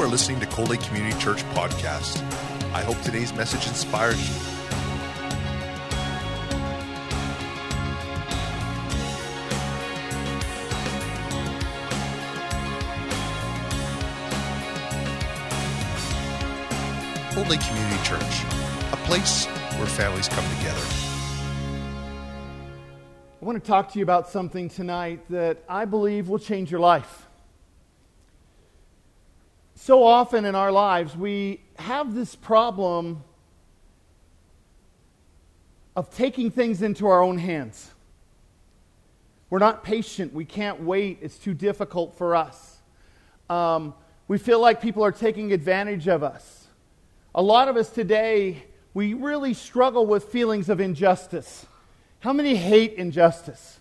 are listening to Cold Lake Community Church podcast. I hope today's message inspires you. Cold Lake Community Church, a place where families come together. I want to talk to you about something tonight that I believe will change your life. So often in our lives, we have this problem of taking things into our own hands. We're not patient. We can't wait. It's too difficult for us. Um, we feel like people are taking advantage of us. A lot of us today, we really struggle with feelings of injustice. How many hate injustice?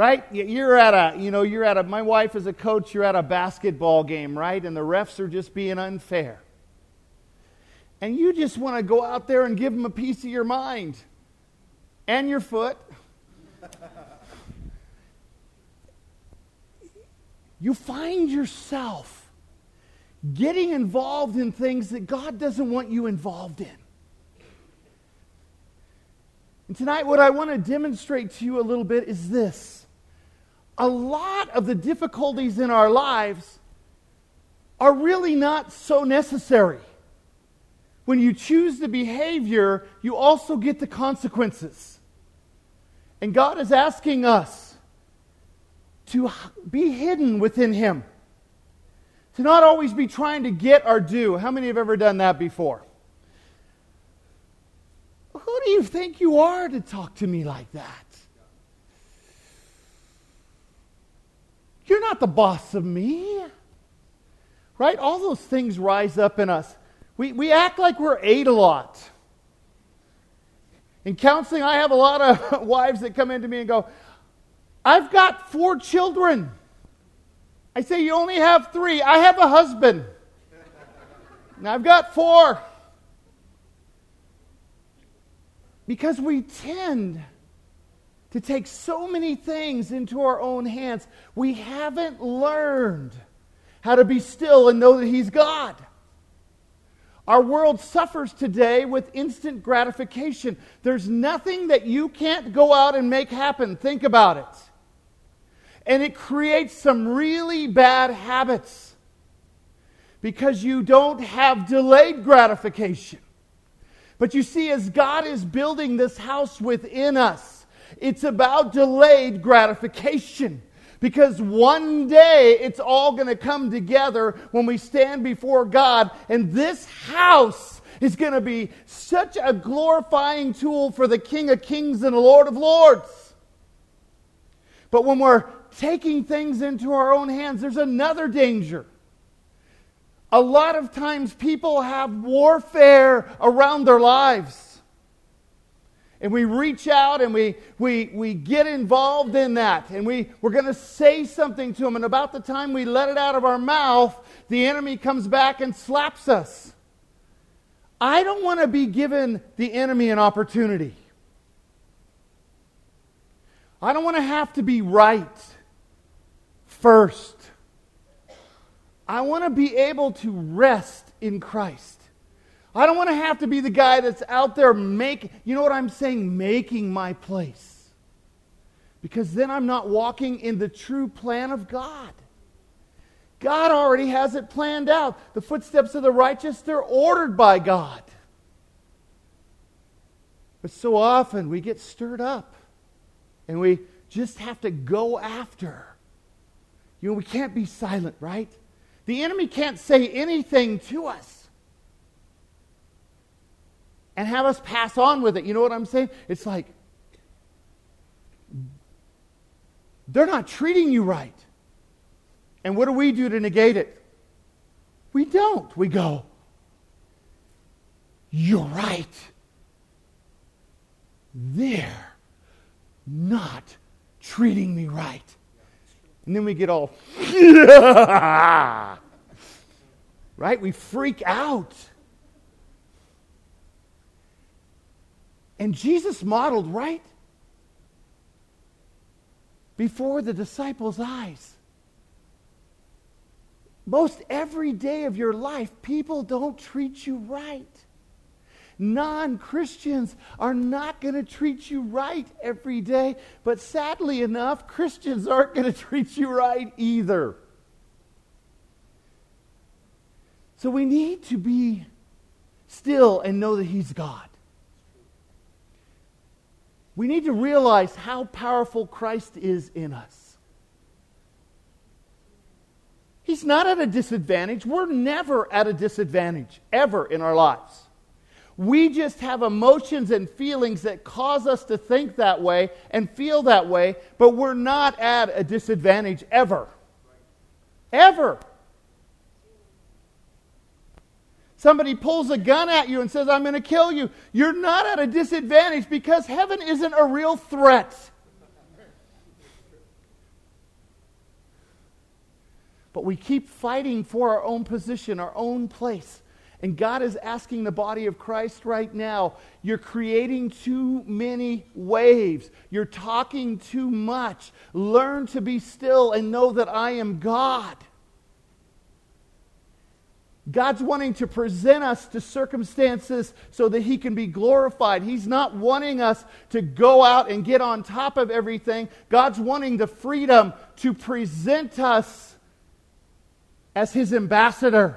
Right? You're at a, you know, you're at a, my wife is a coach, you're at a basketball game, right? And the refs are just being unfair. And you just want to go out there and give them a piece of your mind and your foot. you find yourself getting involved in things that God doesn't want you involved in. And tonight, what I want to demonstrate to you a little bit is this. A lot of the difficulties in our lives are really not so necessary. When you choose the behavior, you also get the consequences. And God is asking us to be hidden within Him, to not always be trying to get our due. How many have ever done that before? Who do you think you are to talk to me like that? You're not the boss of me. Right? All those things rise up in us. We, we act like we're ate a lot. In counseling, I have a lot of wives that come into me and go, I've got four children. I say, You only have three. I have a husband. And I've got four. Because we tend to take so many things into our own hands, we haven't learned how to be still and know that He's God. Our world suffers today with instant gratification. There's nothing that you can't go out and make happen. Think about it. And it creates some really bad habits because you don't have delayed gratification. But you see, as God is building this house within us, it's about delayed gratification. Because one day it's all going to come together when we stand before God, and this house is going to be such a glorifying tool for the King of Kings and the Lord of Lords. But when we're taking things into our own hands, there's another danger. A lot of times people have warfare around their lives. And we reach out and we, we, we get involved in that. And we, we're going to say something to them. And about the time we let it out of our mouth, the enemy comes back and slaps us. I don't want to be given the enemy an opportunity. I don't want to have to be right first. I want to be able to rest in Christ. I don't want to have to be the guy that's out there making, you know what I'm saying? Making my place. Because then I'm not walking in the true plan of God. God already has it planned out. The footsteps of the righteous, they're ordered by God. But so often we get stirred up and we just have to go after. You know, we can't be silent, right? The enemy can't say anything to us and have us pass on with it. You know what I'm saying? It's like, they're not treating you right. And what do we do to negate it? We don't. We go, you're right. They're not treating me right. And then we get all, right? We freak out. And Jesus modeled right before the disciples' eyes. most every day of your life, people don't treat you right. Non Christians are not going to treat you right every day, but sadly enough, Christians aren't going to treat you right either. So we need to be still and know that He's God. We need to realize how powerful Christ is in us. He's not at a disadvantage. We're never at a disadvantage, ever in our lives. We just have emotions and feelings that cause us to think that way and feel that way, but we're not at a disadvantage ever. Ever. Somebody pulls a gun at you and says, I'm going to kill you. You're not at a disadvantage because heaven isn't a real threat. But we keep fighting for our own position, our own place. And God is asking the body of Christ right now you're creating too many waves. You're talking too much. Learn to be still and know that I am God. God's wanting to present us to circumstances so that He can be glorified. He's not wanting us to go out and get on top of everything. God's wanting the freedom to present us as His ambassador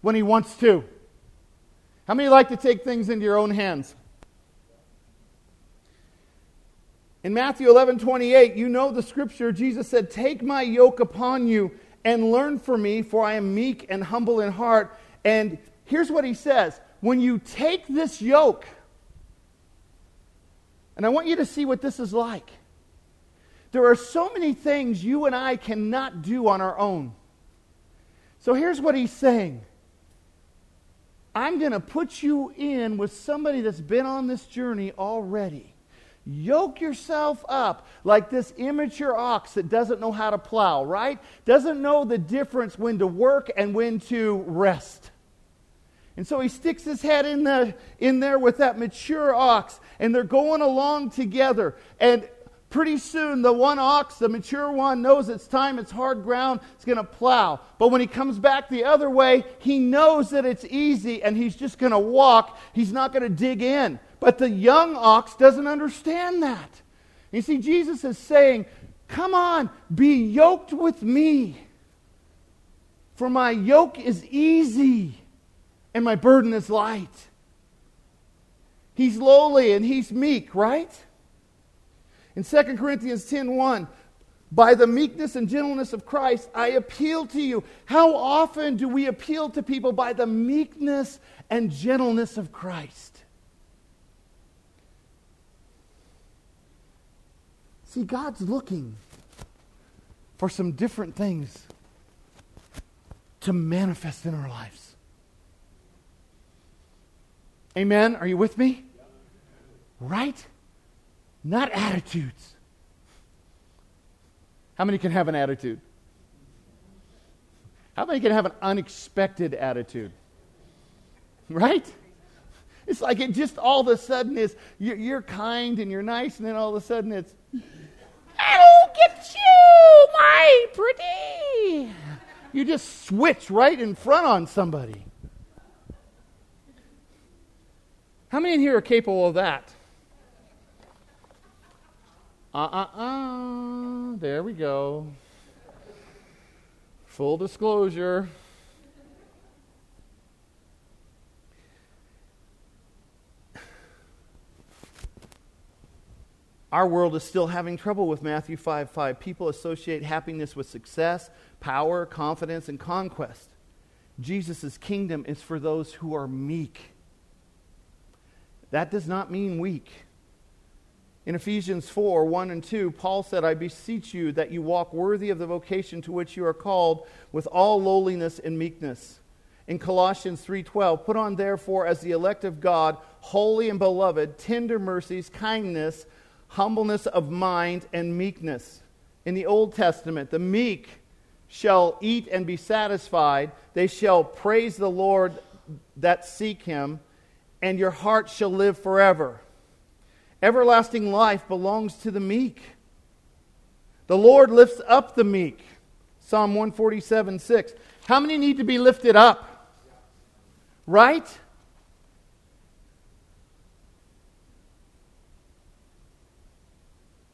when he wants to. How many like to take things into your own hands? In Matthew 11 28, you know the scripture. Jesus said, Take my yoke upon you and learn from me, for I am meek and humble in heart. And here's what he says When you take this yoke, and I want you to see what this is like. There are so many things you and I cannot do on our own. So here's what he's saying I'm going to put you in with somebody that's been on this journey already. Yoke yourself up like this immature ox that doesn't know how to plow, right? Doesn't know the difference when to work and when to rest. And so he sticks his head in, the, in there with that mature ox, and they're going along together. And Pretty soon, the one ox, the mature one, knows it's time, it's hard ground, it's going to plow. But when he comes back the other way, he knows that it's easy and he's just going to walk. He's not going to dig in. But the young ox doesn't understand that. You see, Jesus is saying, Come on, be yoked with me. For my yoke is easy and my burden is light. He's lowly and he's meek, right? In 2 Corinthians 10:1, by the meekness and gentleness of Christ, I appeal to you. How often do we appeal to people by the meekness and gentleness of Christ? See, God's looking for some different things to manifest in our lives. Amen? Are you with me? Right? not attitudes. How many can have an attitude? How many can have an unexpected attitude? Right? It's like it just all of a sudden is you're, kind and you're nice, and then all of a sudden it's, I'll get you, my pretty. You just switch right in front on somebody. How many in here are capable of that? Uh uh uh. There we go. Full disclosure. Our world is still having trouble with Matthew 5 5. People associate happiness with success, power, confidence, and conquest. Jesus' kingdom is for those who are meek. That does not mean weak. In Ephesians 4 1 and 2, Paul said, I beseech you that you walk worthy of the vocation to which you are called with all lowliness and meekness. In Colossians 3:12, put on therefore as the elect of God, holy and beloved, tender mercies, kindness, humbleness of mind, and meekness. In the Old Testament, the meek shall eat and be satisfied. They shall praise the Lord that seek him, and your heart shall live forever. Everlasting life belongs to the meek. The Lord lifts up the meek. Psalm 147 6. How many need to be lifted up? Right?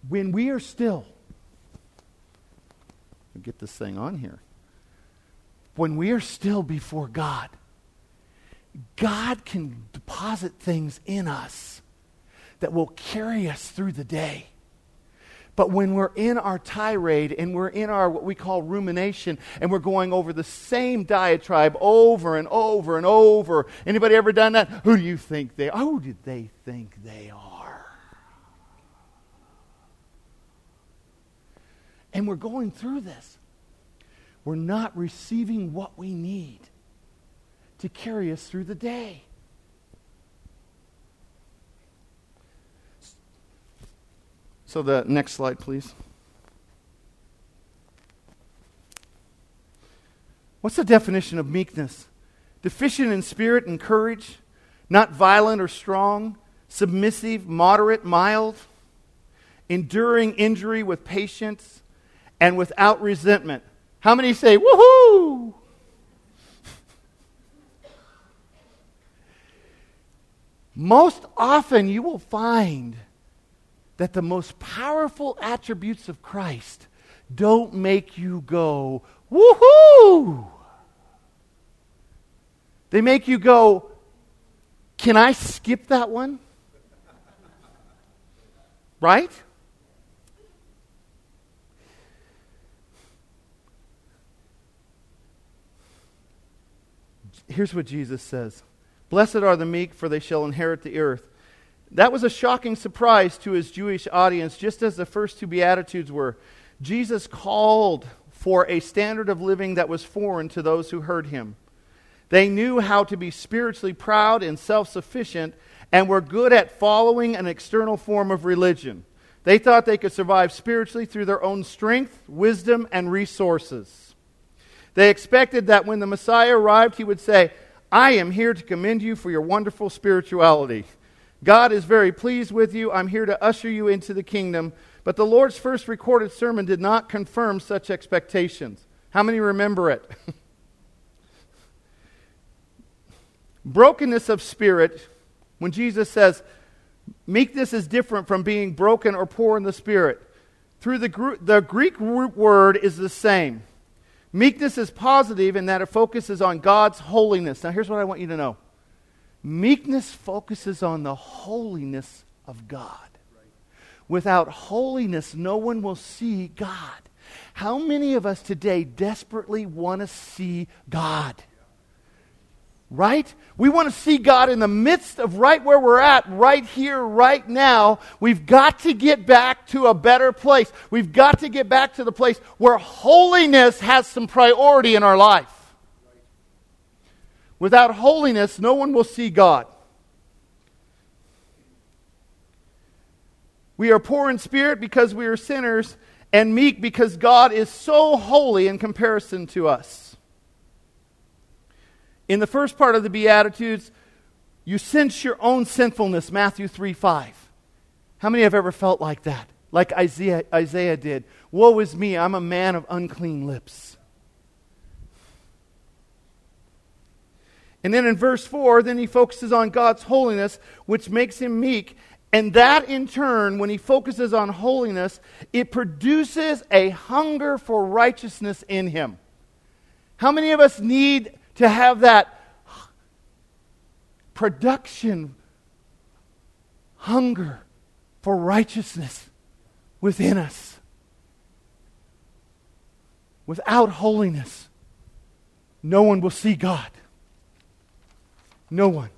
When we are still, get this thing on here. When we are still before God, God can deposit things in us that will carry us through the day. But when we're in our tirade and we're in our what we call rumination and we're going over the same diatribe over and over and over, anybody ever done that? Who do you think they are? Who did they think they are? And we're going through this. We're not receiving what we need to carry us through the day. So, the next slide, please. What's the definition of meekness? Deficient in spirit and courage, not violent or strong, submissive, moderate, mild, enduring injury with patience, and without resentment. How many say, woohoo? Most often, you will find that the most powerful attributes of Christ don't make you go, woohoo! They make you go, can I skip that one? Right? Here's what Jesus says Blessed are the meek, for they shall inherit the earth. That was a shocking surprise to his Jewish audience, just as the first two Beatitudes were. Jesus called for a standard of living that was foreign to those who heard him. They knew how to be spiritually proud and self sufficient and were good at following an external form of religion. They thought they could survive spiritually through their own strength, wisdom, and resources. They expected that when the Messiah arrived, he would say, I am here to commend you for your wonderful spirituality. God is very pleased with you. I'm here to usher you into the kingdom. But the Lord's first recorded sermon did not confirm such expectations. How many remember it? Brokenness of spirit, when Jesus says, meekness is different from being broken or poor in the spirit. Through the, the Greek root word is the same. Meekness is positive in that it focuses on God's holiness. Now, here's what I want you to know Meekness focuses on the holiness of God. Without holiness, no one will see God. How many of us today desperately want to see God? Right? We want to see God in the midst of right where we're at, right here, right now. We've got to get back to a better place. We've got to get back to the place where holiness has some priority in our life. Without holiness, no one will see God. We are poor in spirit because we are sinners, and meek because God is so holy in comparison to us. In the first part of the Beatitudes, you sense your own sinfulness, Matthew 3 5. How many have ever felt like that? Like Isaiah, Isaiah did. Woe is me, I'm a man of unclean lips. And then in verse 4, then he focuses on God's holiness, which makes him meek. And that in turn, when he focuses on holiness, it produces a hunger for righteousness in him. How many of us need to have that production, hunger for righteousness within us? Without holiness, no one will see God. No one.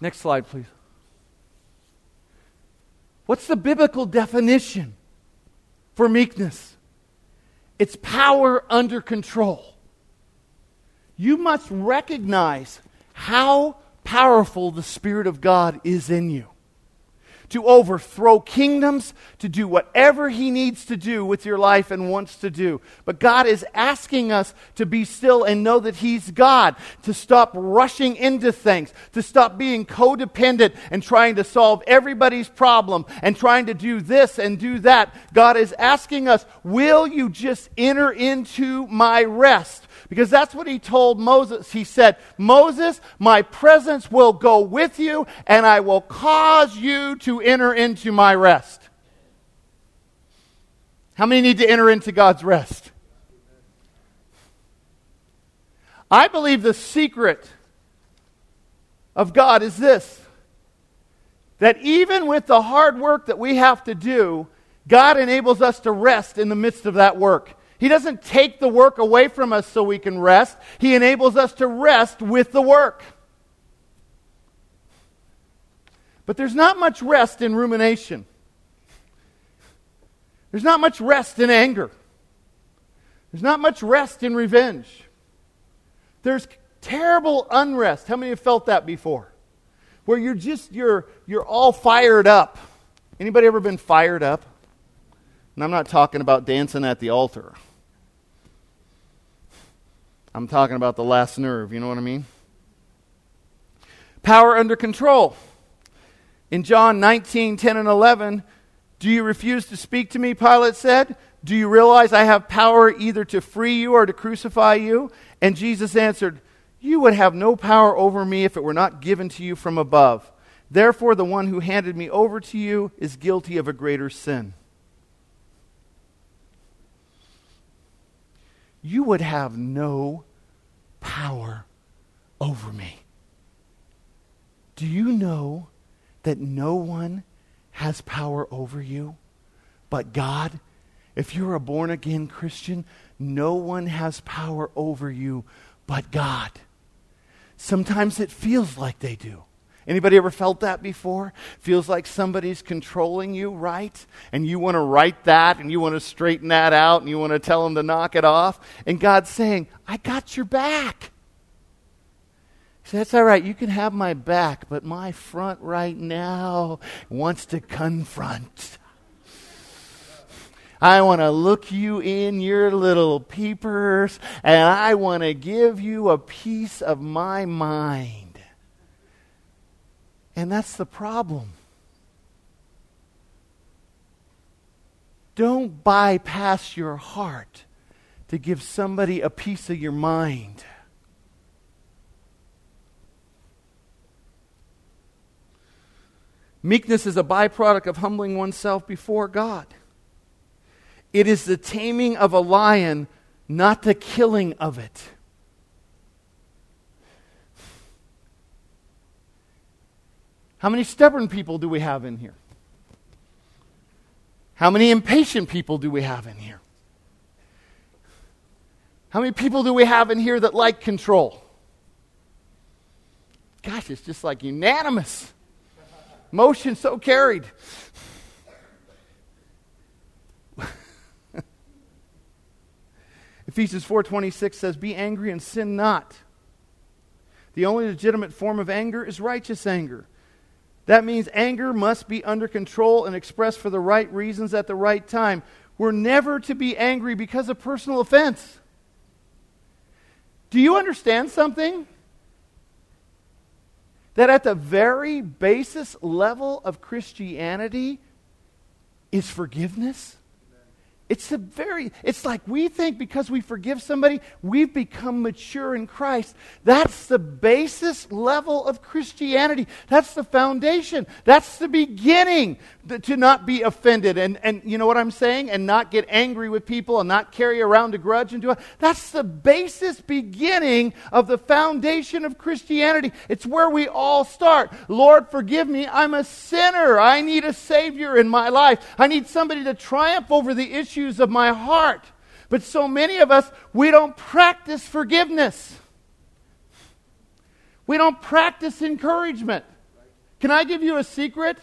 Next slide, please. What's the biblical definition for meekness? It's power under control. You must recognize how powerful the Spirit of God is in you to overthrow kingdoms, to do whatever He needs to do with your life and wants to do. But God is asking us to be still and know that He's God, to stop rushing into things, to stop being codependent and trying to solve everybody's problem and trying to do this and do that. God is asking us, will you just enter into my rest? Because that's what he told Moses. He said, Moses, my presence will go with you, and I will cause you to enter into my rest. How many need to enter into God's rest? I believe the secret of God is this that even with the hard work that we have to do, God enables us to rest in the midst of that work. He doesn't take the work away from us so we can rest. He enables us to rest with the work. But there's not much rest in rumination. There's not much rest in anger. There's not much rest in revenge. There's terrible unrest. How many have felt that before? Where you're just you're you're all fired up. Anybody ever been fired up? And I'm not talking about dancing at the altar. I'm talking about the last nerve, you know what I mean? Power under control. In John 19, 10 and 11, do you refuse to speak to me? Pilate said. Do you realize I have power either to free you or to crucify you? And Jesus answered, You would have no power over me if it were not given to you from above. Therefore, the one who handed me over to you is guilty of a greater sin. You would have no power over me. Do you know that no one has power over you but God? If you're a born again Christian, no one has power over you but God. Sometimes it feels like they do. Anybody ever felt that before? Feels like somebody's controlling you, right? And you want to write that and you want to straighten that out and you want to tell them to knock it off. And God's saying, I got your back. Said, That's all right. You can have my back, but my front right now wants to confront. I want to look you in your little peepers and I want to give you a piece of my mind. And that's the problem. Don't bypass your heart to give somebody a piece of your mind. Meekness is a byproduct of humbling oneself before God. It is the taming of a lion, not the killing of it. How many stubborn people do we have in here? How many impatient people do we have in here? How many people do we have in here that like control? Gosh, it's just like unanimous. Motion so carried. Ephesians 4:26 says, "Be angry and sin not." The only legitimate form of anger is righteous anger. That means anger must be under control and expressed for the right reasons at the right time. We're never to be angry because of personal offense. Do you understand something? That at the very basis level of Christianity is forgiveness? It's a very, it's like we think because we forgive somebody, we've become mature in Christ. That's the basis level of Christianity. That's the foundation. That's the beginning to not be offended. And, and you know what I'm saying? And not get angry with people and not carry around a grudge and do it. That's the basis beginning of the foundation of Christianity. It's where we all start. Lord, forgive me. I'm a sinner. I need a Savior in my life. I need somebody to triumph over the issue issues of my heart. But so many of us, we don't practice forgiveness. We don't practice encouragement. Can I give you a secret?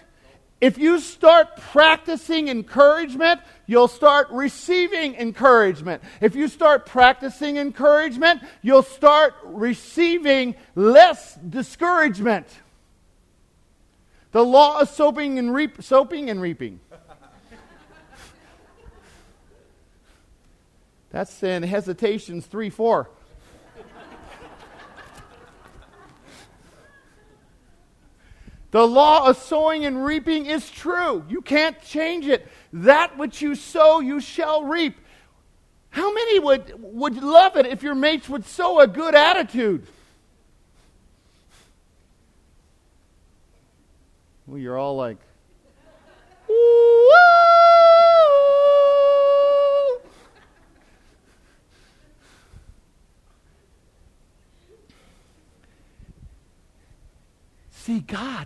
If you start practicing encouragement, you'll start receiving encouragement. If you start practicing encouragement, you'll start receiving less discouragement. The law of soaping and reap, soaping and reaping. That's in Hesitations 3 4. The law of sowing and reaping is true. You can't change it. That which you sow, you shall reap. How many would, would love it if your mates would sow a good attitude? Well, you're all like, See, God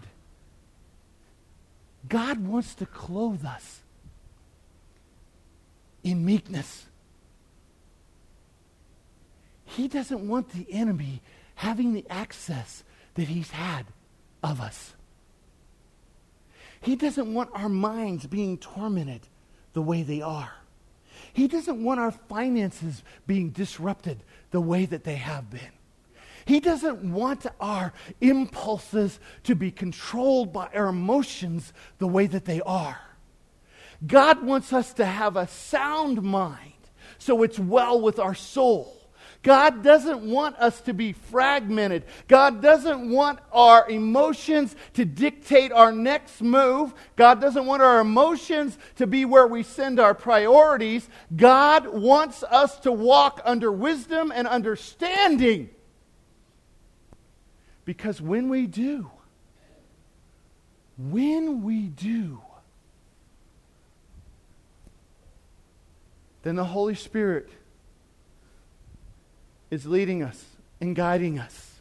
God wants to clothe us in meekness. He doesn't want the enemy having the access that he's had of us. He doesn't want our minds being tormented the way they are. He doesn't want our finances being disrupted the way that they have been. He doesn't want our impulses to be controlled by our emotions the way that they are. God wants us to have a sound mind so it's well with our soul. God doesn't want us to be fragmented. God doesn't want our emotions to dictate our next move. God doesn't want our emotions to be where we send our priorities. God wants us to walk under wisdom and understanding. Because when we do, when we do, then the Holy Spirit is leading us and guiding us.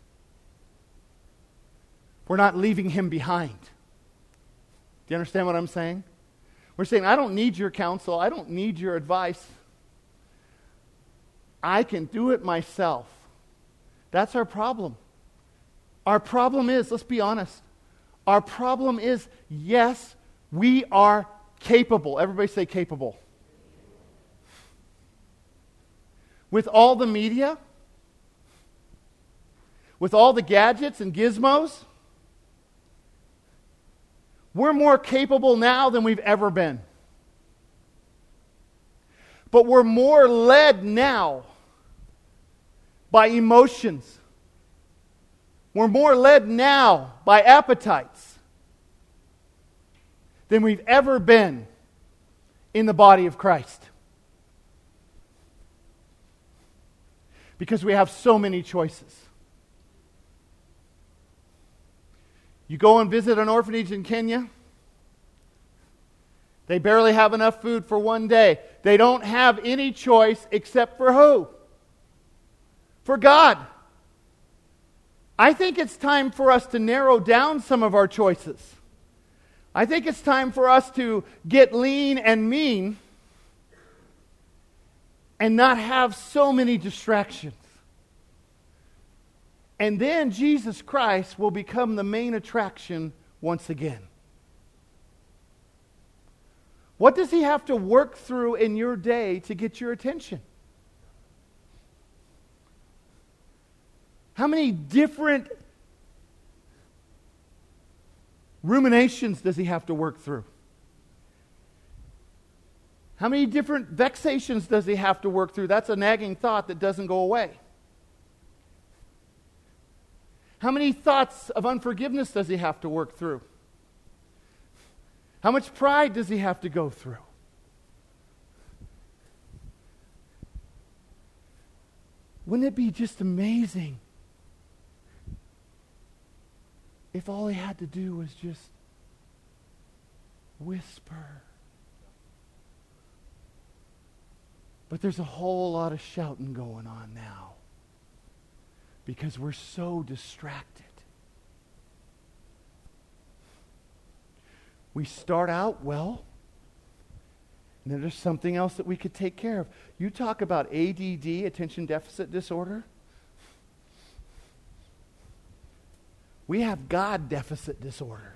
We're not leaving Him behind. Do you understand what I'm saying? We're saying, I don't need your counsel, I don't need your advice. I can do it myself. That's our problem. Our problem is, let's be honest, our problem is, yes, we are capable. Everybody say capable. With all the media, with all the gadgets and gizmos, we're more capable now than we've ever been. But we're more led now by emotions we're more led now by appetites than we've ever been in the body of Christ. Because we have so many choices. You go and visit an orphanage in Kenya, they barely have enough food for one day. They don't have any choice except for who? For God. I think it's time for us to narrow down some of our choices. I think it's time for us to get lean and mean and not have so many distractions. And then Jesus Christ will become the main attraction once again. What does he have to work through in your day to get your attention? How many different ruminations does he have to work through? How many different vexations does he have to work through? That's a nagging thought that doesn't go away. How many thoughts of unforgiveness does he have to work through? How much pride does he have to go through? Wouldn't it be just amazing if all he had to do was just whisper. But there's a whole lot of shouting going on now because we're so distracted. We start out well, and then there's something else that we could take care of. You talk about ADD, attention deficit disorder. We have God deficit disorder.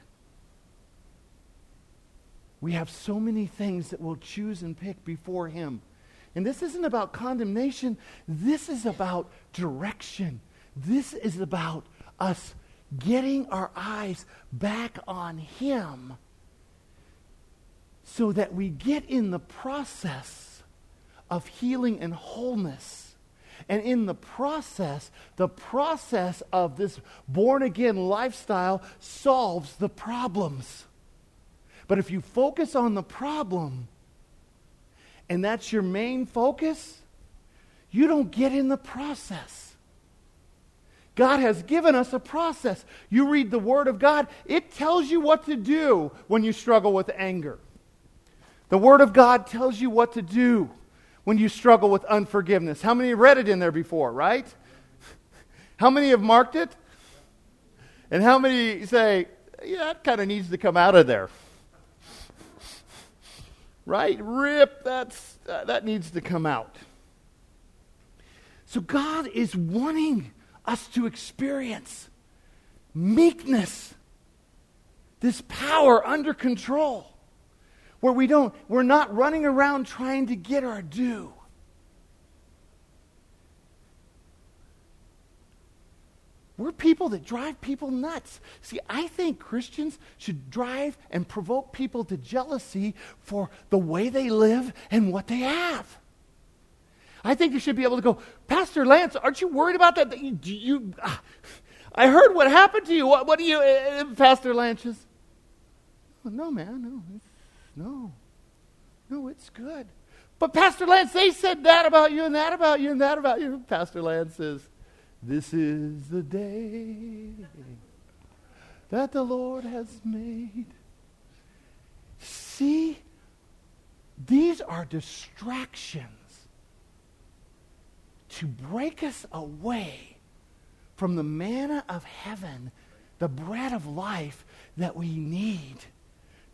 We have so many things that we'll choose and pick before Him. And this isn't about condemnation, this is about direction. This is about us getting our eyes back on Him so that we get in the process of healing and wholeness. And in the process, the process of this born again lifestyle solves the problems. But if you focus on the problem and that's your main focus, you don't get in the process. God has given us a process. You read the Word of God, it tells you what to do when you struggle with anger. The Word of God tells you what to do when you struggle with unforgiveness. How many read it in there before, right? How many have marked it? And how many say, yeah, that kind of needs to come out of there? Right? Rip, that's, uh, that needs to come out. So God is wanting us to experience meekness, this power under control, where we don't, we're not running around trying to get our due. We're people that drive people nuts. See, I think Christians should drive and provoke people to jealousy for the way they live and what they have. I think you should be able to go, Pastor Lance, aren't you worried about that? You, you, uh, I heard what happened to you. What, what do you, uh, Pastor Lance? No, man, no, no, no, it's good. But Pastor Lance, they said that about you and that about you and that about you. Pastor Lance says, This is the day that the Lord has made. See, these are distractions to break us away from the manna of heaven, the bread of life that we need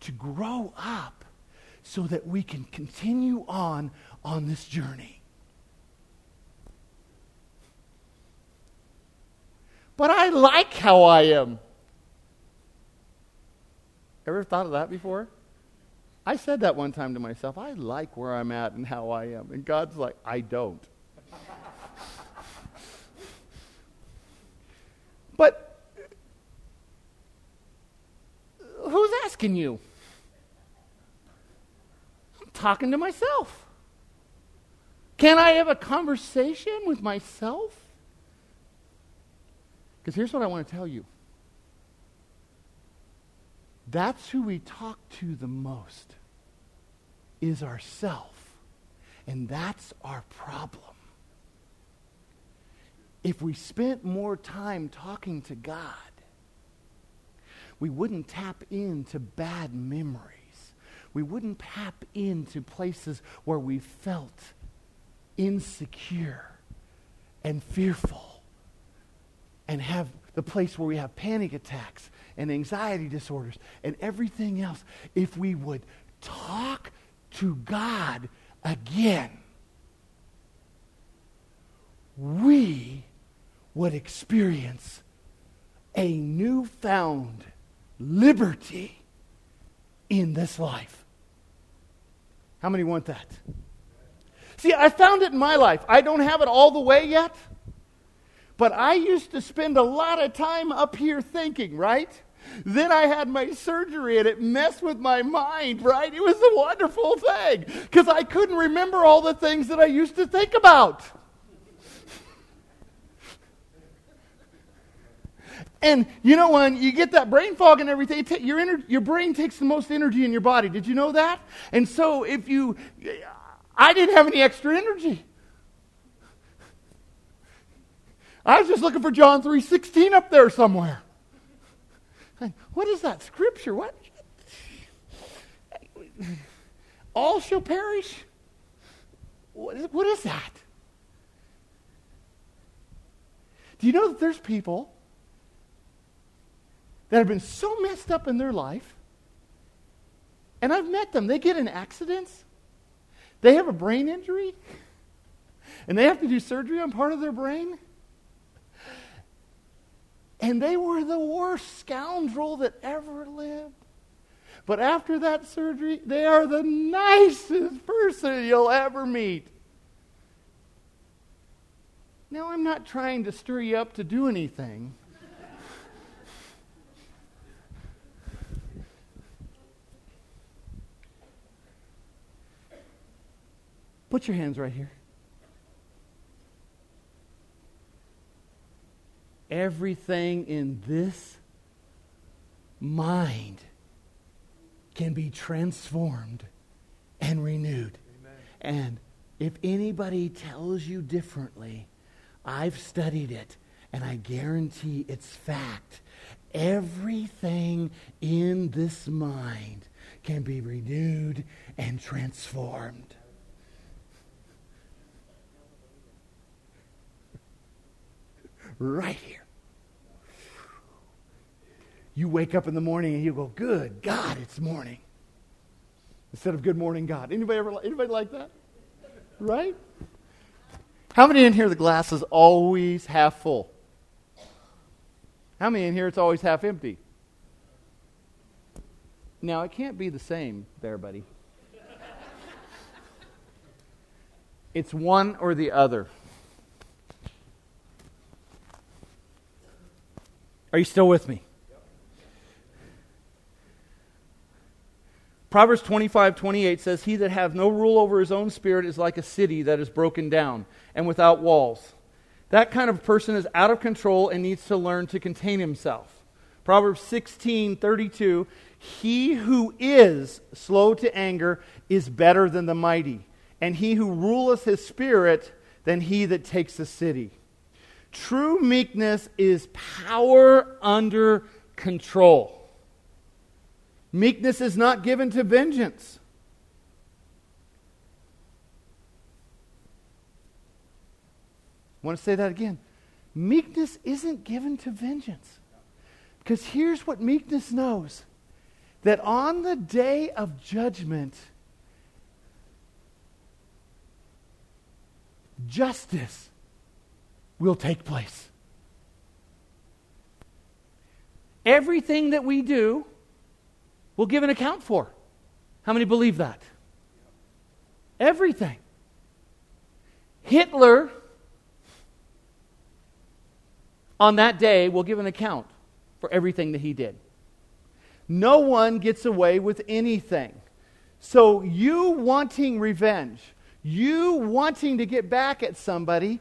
to grow up so that we can continue on on this journey. But I like how I am. Ever thought of that before? I said that one time to myself. I like where I'm at and how I am. And God's like, I don't. But who's asking you? Talking to myself. Can I have a conversation with myself? Because here's what I want to tell you that's who we talk to the most is ourself and that's our problem if we spent more time talking to God, we wouldn't tap into bad memories. We wouldn't tap into places where we felt insecure and fearful and have the place where we have panic attacks and anxiety disorders and everything else if we would talk to God again. We would experience a newfound liberty in this life. How many want that? See, I found it in my life. I don't have it all the way yet, but I used to spend a lot of time up here thinking, right? Then I had my surgery and it messed with my mind, right? It was a wonderful thing because I couldn't remember all the things that I used to think about. And you know, when you get that brain fog and everything, your, ener- your brain takes the most energy in your body. Did you know that? And so if you, I didn't have any extra energy. I was just looking for John 3.16 up there somewhere. What is that scripture? What? All shall perish? What is, what is that? Do you know that there's people that have been so messed up in their life. And I've met them. They get in accidents, they have a brain injury, and they have to do surgery on part of their brain. And they were the worst scoundrel that ever lived. But after that surgery, they are the nicest person you'll ever meet. Now, I'm not trying to stir you up to do anything. Put your hands right here. Everything in this mind can be transformed and renewed. Amen. And if anybody tells you differently, I've studied it and I guarantee it's fact. Everything in this mind can be renewed and transformed. Right here. You wake up in the morning and you go, "Good God, it's morning." Instead of "Good morning, God." Anybody ever anybody like that? Right? How many in here the glass is always half full? How many in here it's always half empty? Now, it can't be the same there, buddy. It's one or the other. Are you still with me? Proverbs 25, 28 says, He that hath no rule over his own spirit is like a city that is broken down and without walls. That kind of person is out of control and needs to learn to contain himself. Proverbs 16, 32, He who is slow to anger is better than the mighty, and he who ruleth his spirit than he that takes a city. True meekness is power under control. Meekness is not given to vengeance. I want to say that again. Meekness isn't given to vengeance. Because here's what meekness knows that on the day of judgment, justice will take place. Everything that we do will give an account for. How many believe that? Everything. Hitler, on that day, will give an account for everything that he did. No one gets away with anything. So, you wanting revenge, you wanting to get back at somebody,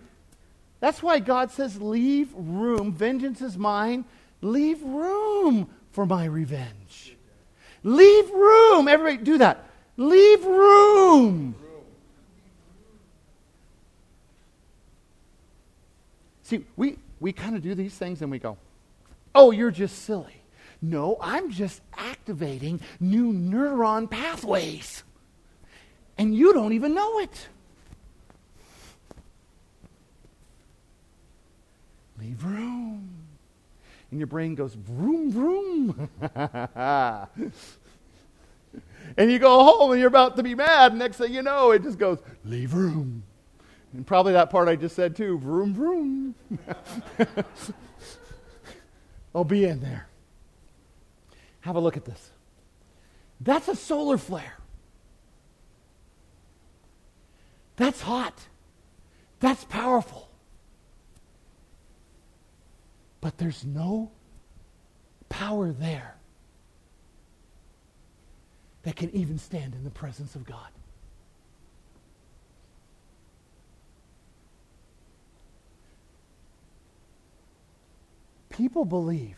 that's why God says, Leave room. Vengeance is mine. Leave room for my revenge. Leave room. Everybody do that. Leave room. See, we, we kind of do these things and we go, oh, you're just silly. No, I'm just activating new neuron pathways. And you don't even know it. Leave room. And your brain goes, vroom, vroom. and you go home and you're about to be mad. Next thing you know, it just goes, leave room. And probably that part I just said too, vroom, vroom. I'll oh, be in there. Have a look at this. That's a solar flare. That's hot. That's powerful. But there's no power there that can even stand in the presence of God. People believe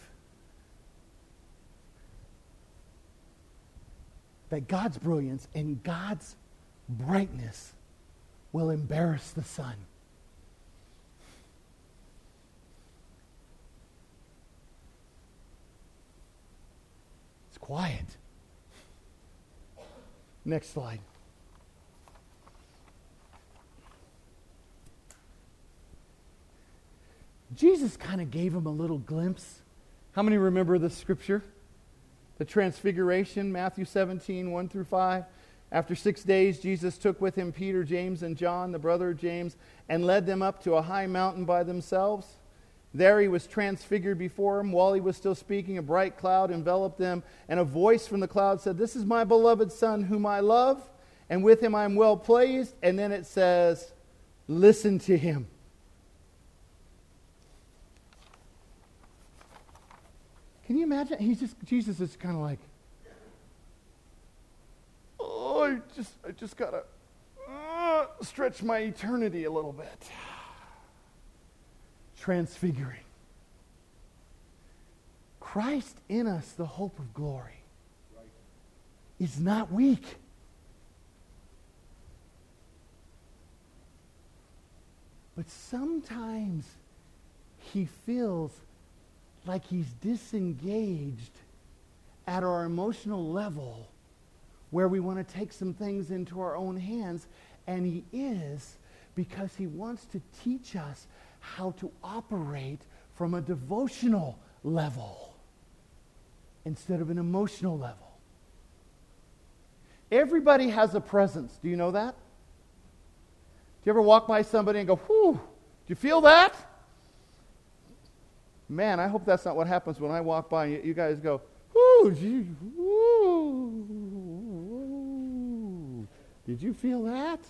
that God's brilliance and God's brightness will embarrass the sun. Quiet. Next slide. Jesus kind of gave him a little glimpse. How many remember the scripture? The transfiguration, Matthew 17, 1 through 5. After six days, Jesus took with him Peter, James, and John, the brother of James, and led them up to a high mountain by themselves. There he was transfigured before him. While he was still speaking, a bright cloud enveloped them, and a voice from the cloud said, This is my beloved Son, whom I love, and with him I am well pleased. And then it says, Listen to him. Can you imagine? He's just Jesus is kind of like, oh, I just I just. Uh, want to stretch my eternity a little bit. Transfiguring. Christ in us, the hope of glory, is not weak. But sometimes he feels like he's disengaged at our emotional level where we want to take some things into our own hands. And he is because he wants to teach us how to operate from a devotional level instead of an emotional level. Everybody has a presence. Do you know that? Do you ever walk by somebody and go, whew, do you feel that? Man, I hope that's not what happens when I walk by and you guys go, whew, whew. Did you feel that?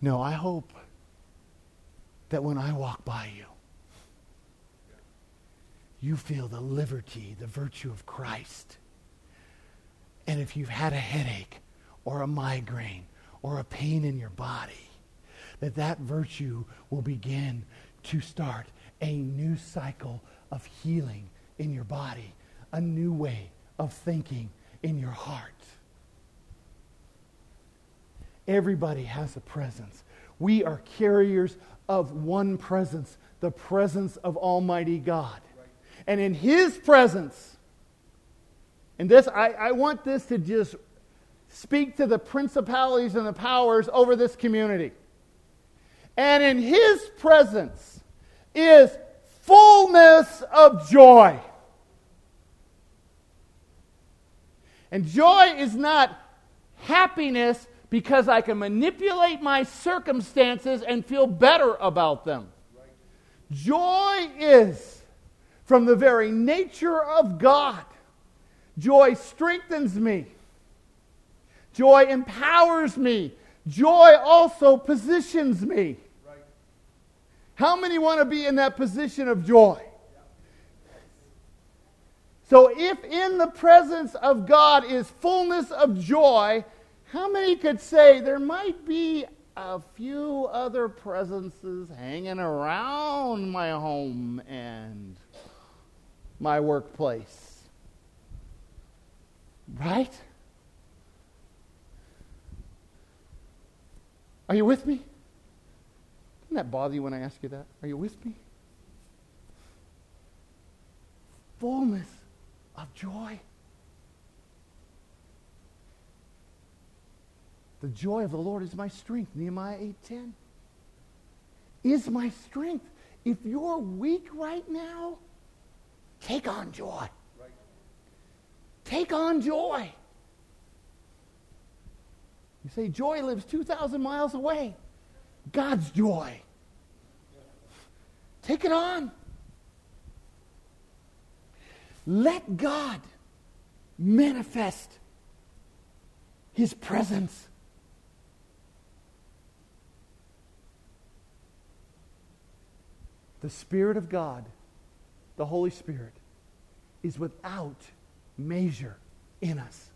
No, I hope that when I walk by you, you feel the liberty, the virtue of Christ. And if you've had a headache, or a migraine or a pain in your body, that that virtue will begin to start a new cycle of healing in your body, a new way of thinking in your heart. Everybody has a presence. We are carriers of one presence, the presence of Almighty God. And in His presence, and this, I, I want this to just speak to the principalities and the powers over this community. And in his presence is fullness of joy. And joy is not happiness because I can manipulate my circumstances and feel better about them. Joy is from the very nature of God. Joy strengthens me. Joy empowers me. Joy also positions me. How many want to be in that position of joy? So, if in the presence of God is fullness of joy, how many could say there might be a few other presences hanging around my home and my workplace? Right? Are you with me? Doesn't that bother you when I ask you that? Are you with me? Fullness of joy. The joy of the Lord is my strength. Nehemiah 8:10. Is my strength. If you're weak right now, take on joy. Right. Take on joy. You say, joy lives 2,000 miles away. God's joy. Take it on. Let God manifest his presence. The Spirit of God, the Holy Spirit, is without measure in us.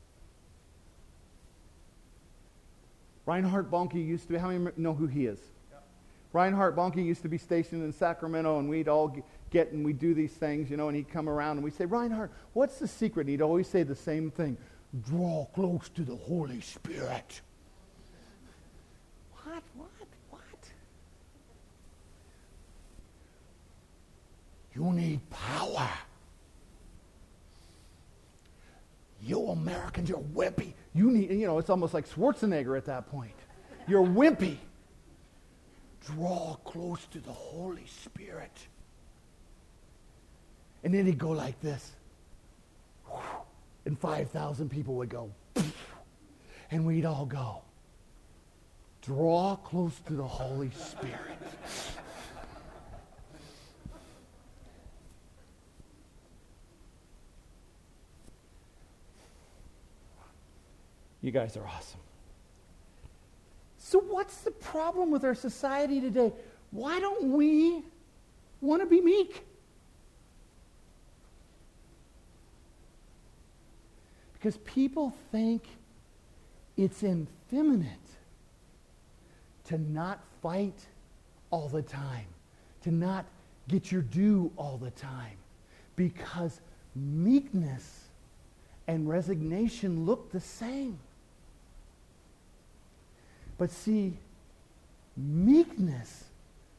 Reinhard Bonnke used to be, how many know who he is? Yep. Reinhard Bonnke used to be stationed in Sacramento, and we'd all get and we'd do these things, you know, and he'd come around and we'd say, Reinhard, what's the secret? And he'd always say the same thing draw close to the Holy Spirit. What? What? What? You need power. You Americans, you're wimpy. You need, you know, it's almost like Schwarzenegger at that point. You're wimpy. Draw close to the Holy Spirit. And then he'd go like this. And 5,000 people would go. And we'd all go. Draw close to the Holy Spirit. You guys are awesome. So, what's the problem with our society today? Why don't we want to be meek? Because people think it's effeminate to not fight all the time, to not get your due all the time, because meekness and resignation look the same. But see, meekness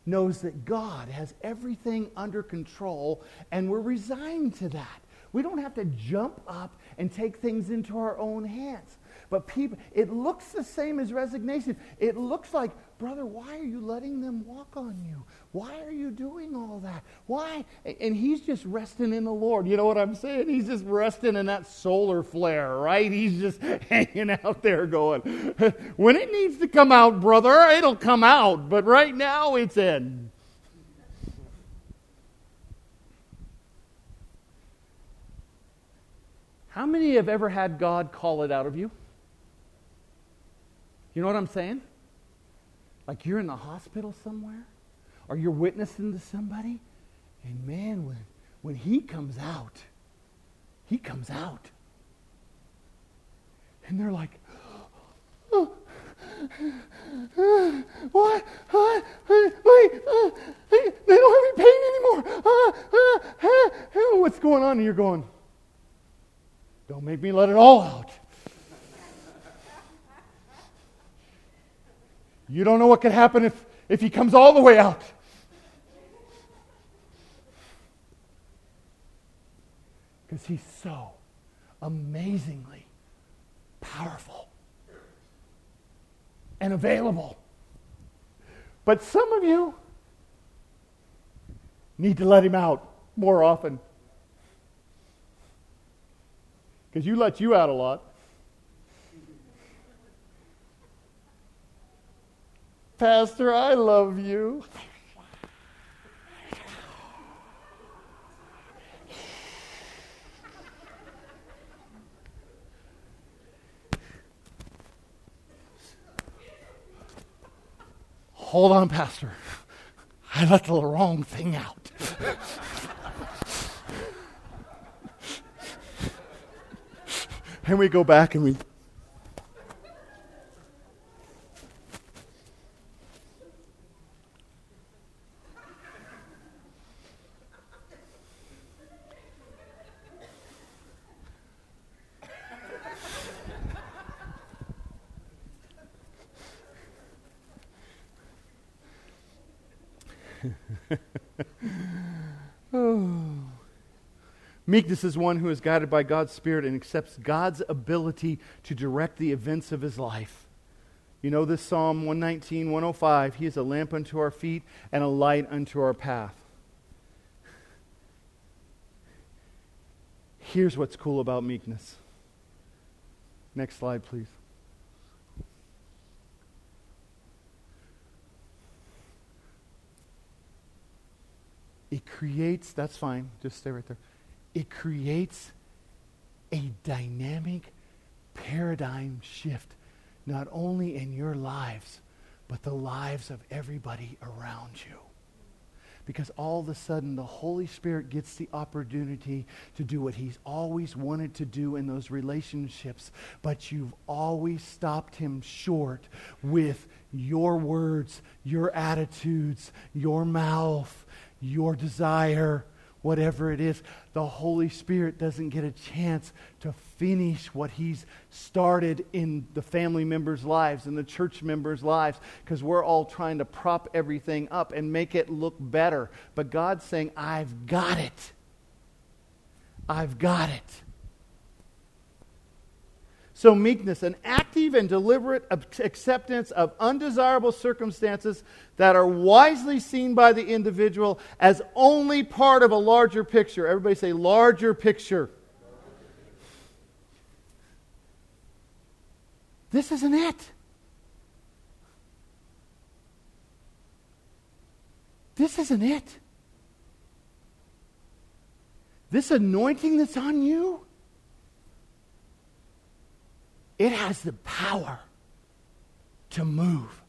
knows that God has everything under control, and we're resigned to that. We don't have to jump up and take things into our own hands. But people, it looks the same as resignation. It looks like, brother, why are you letting them walk on you? Why are you doing all that? Why? And he's just resting in the Lord. You know what I'm saying? He's just resting in that solar flare, right? He's just hanging out there going, when it needs to come out, brother, it'll come out. But right now, it's in. How many have ever had God call it out of you? You know what I'm saying? Like you're in the hospital somewhere, or you're witnessing to somebody, and man, when, when he comes out, he comes out. And they're like, oh, uh, what? Uh, wait, uh, they don't have any pain anymore. What's going on? And you're going, don't make me let it all out. You don't know what could happen if, if he comes all the way out. Because he's so amazingly powerful and available. But some of you need to let him out more often. Because you let you out a lot. Pastor, I love you. Hold on, Pastor. I let the wrong thing out. and we go back and we Meekness is one who is guided by God's Spirit and accepts God's ability to direct the events of his life. You know this Psalm 119, 105. He is a lamp unto our feet and a light unto our path. Here's what's cool about meekness. Next slide, please. It creates, that's fine, just stay right there it creates a dynamic paradigm shift, not only in your lives, but the lives of everybody around you. Because all of a sudden, the Holy Spirit gets the opportunity to do what He's always wanted to do in those relationships, but you've always stopped Him short with your words, your attitudes, your mouth, your desire whatever it is, the Holy Spirit doesn't get a chance to finish what He's started in the family members' lives and the church members' lives because we're all trying to prop everything up and make it look better. But God's saying, I've got it. I've got it. So, meekness, an active and deliberate acceptance of undesirable circumstances that are wisely seen by the individual as only part of a larger picture. Everybody say, larger picture. This isn't it. This isn't it. This anointing that's on you it has the power to move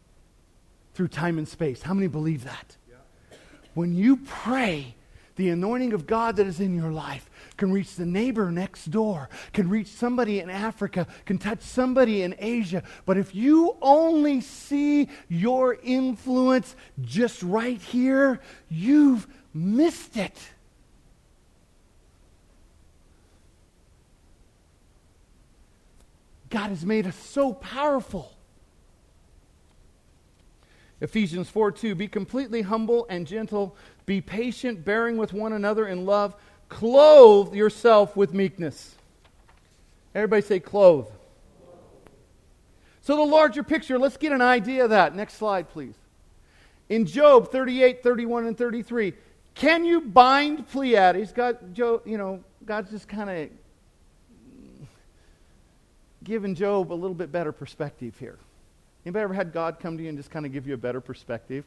through time and space. How many believe that? Yeah. When you pray, the anointing of God that is in your life can reach the neighbor next door, can reach somebody in Africa, can touch somebody in Asia. But if you only see your influence just right here, you've missed it. God has made us so powerful. Ephesians 4 2 Be completely humble and gentle, be patient, bearing with one another in love, clothe yourself with meekness. Everybody say, clothe. So, the larger picture, let's get an idea of that. Next slide, please. In Job 38, 31, and 33, can you bind Pleiades? God, Job, you know, God's just kind of giving Job a little bit better perspective here. Anybody ever had God come to you and just kind of give you a better perspective?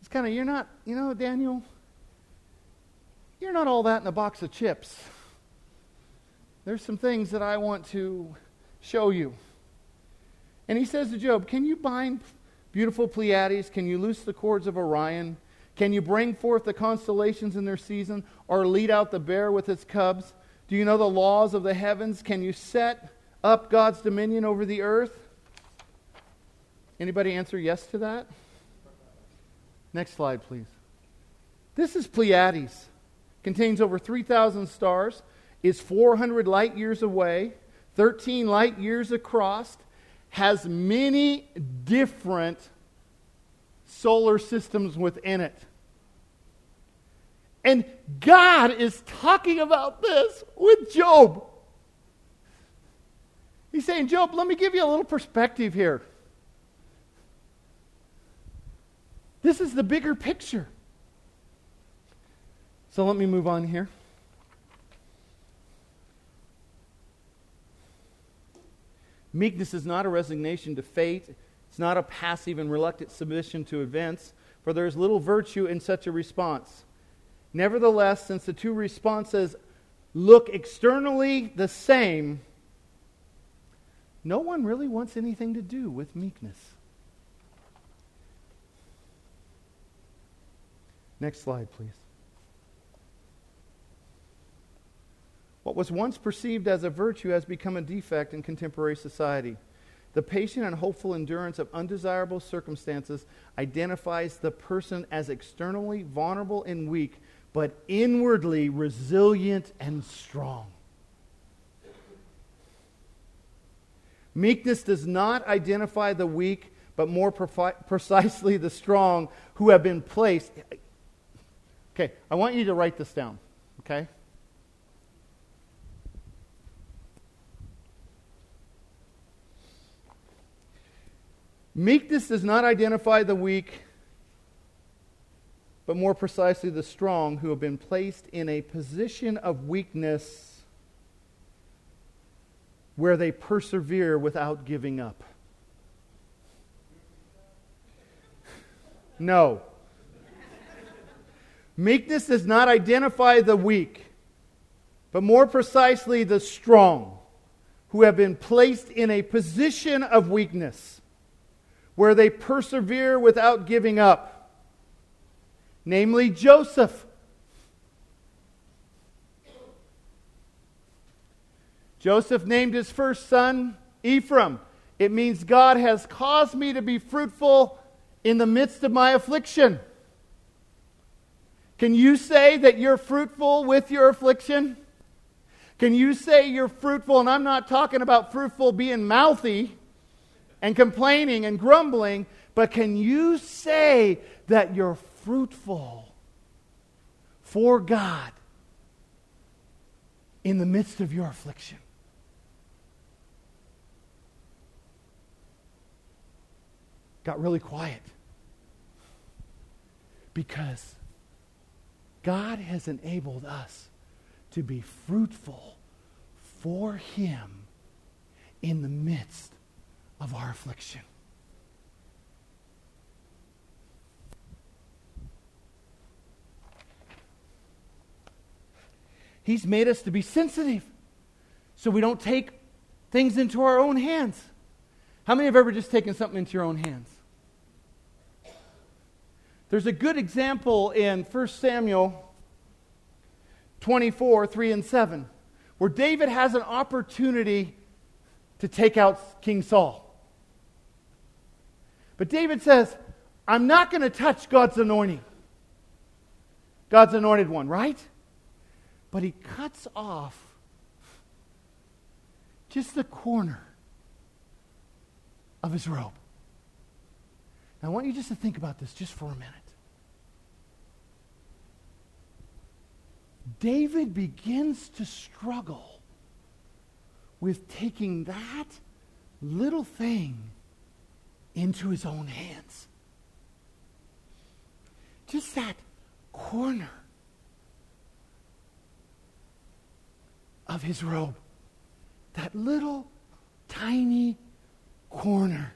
It's kind of, you're not, you know, Daniel, you're not all that in a box of chips. There's some things that I want to show you. And he says to Job, Can you bind beautiful Pleiades? Can you loose the cords of Orion? Can you bring forth the constellations in their season or lead out the bear with its cubs? Do you know the laws of the heavens? Can you set up God's dominion over the earth? Anybody answer yes to that? Next slide, please. This is Pleiades. Contains over 3,000 stars, is 400 light years away, 13 light years across, has many different solar systems within it. And God is talking about this with Job. He's saying, Job, let me give you a little perspective here. This is the bigger picture. So let me move on here. Meekness is not a resignation to fate. It's not a passive and reluctant submission to events, for there is little virtue in such a response. Nevertheless, since the two responses look externally the same, no one really wants anything to do with meekness. Next slide, please. What was once perceived as a virtue has become a defect in contemporary society. The patient and hopeful endurance of undesirable circumstances identifies the person as externally vulnerable and weak, but inwardly resilient and strong. Meekness does not identify the weak, but more precisely the strong who have been placed. Okay, I want you to write this down, okay? Meekness does not identify the weak, but more precisely the strong who have been placed in a position of weakness where they persevere without giving up. No. Meekness does not identify the weak, but more precisely the strong who have been placed in a position of weakness where they persevere without giving up, namely Joseph. Joseph named his first son Ephraim. It means God has caused me to be fruitful in the midst of my affliction. Can you say that you're fruitful with your affliction? Can you say you're fruitful? And I'm not talking about fruitful being mouthy and complaining and grumbling, but can you say that you're fruitful for God in the midst of your affliction? Got really quiet because God has enabled us to be fruitful for Him in the midst of our affliction. He's made us to be sensitive so we don't take things into our own hands. How many have ever just taken something into your own hands? There's a good example in 1 Samuel 24, 3 and 7, where David has an opportunity to take out King Saul. But David says, I'm not going to touch God's anointing. God's anointed one, right? But he cuts off just the corner of his robe. Now, I want you just to think about this just for a minute. David begins to struggle with taking that little thing into his own hands. Just that corner of his robe. That little tiny corner.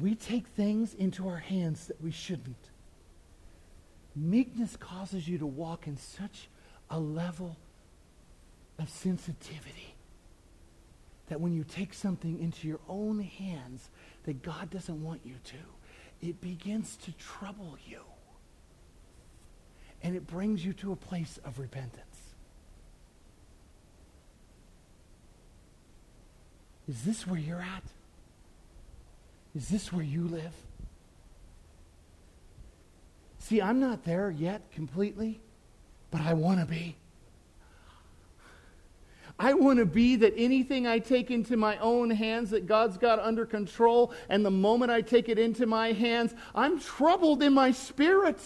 We take things into our hands that we shouldn't, meekness causes you to walk in such a level of sensitivity that when you take something into your own hands that God doesn't want you to, it begins to trouble you. And it brings you to a place of repentance. Is this where you're at? Is this where you live? See, I'm not there yet completely, but I want to be. I want to be that anything I take into my own hands that God's got under control, and the moment I take it into my hands, I'm troubled in my spirit.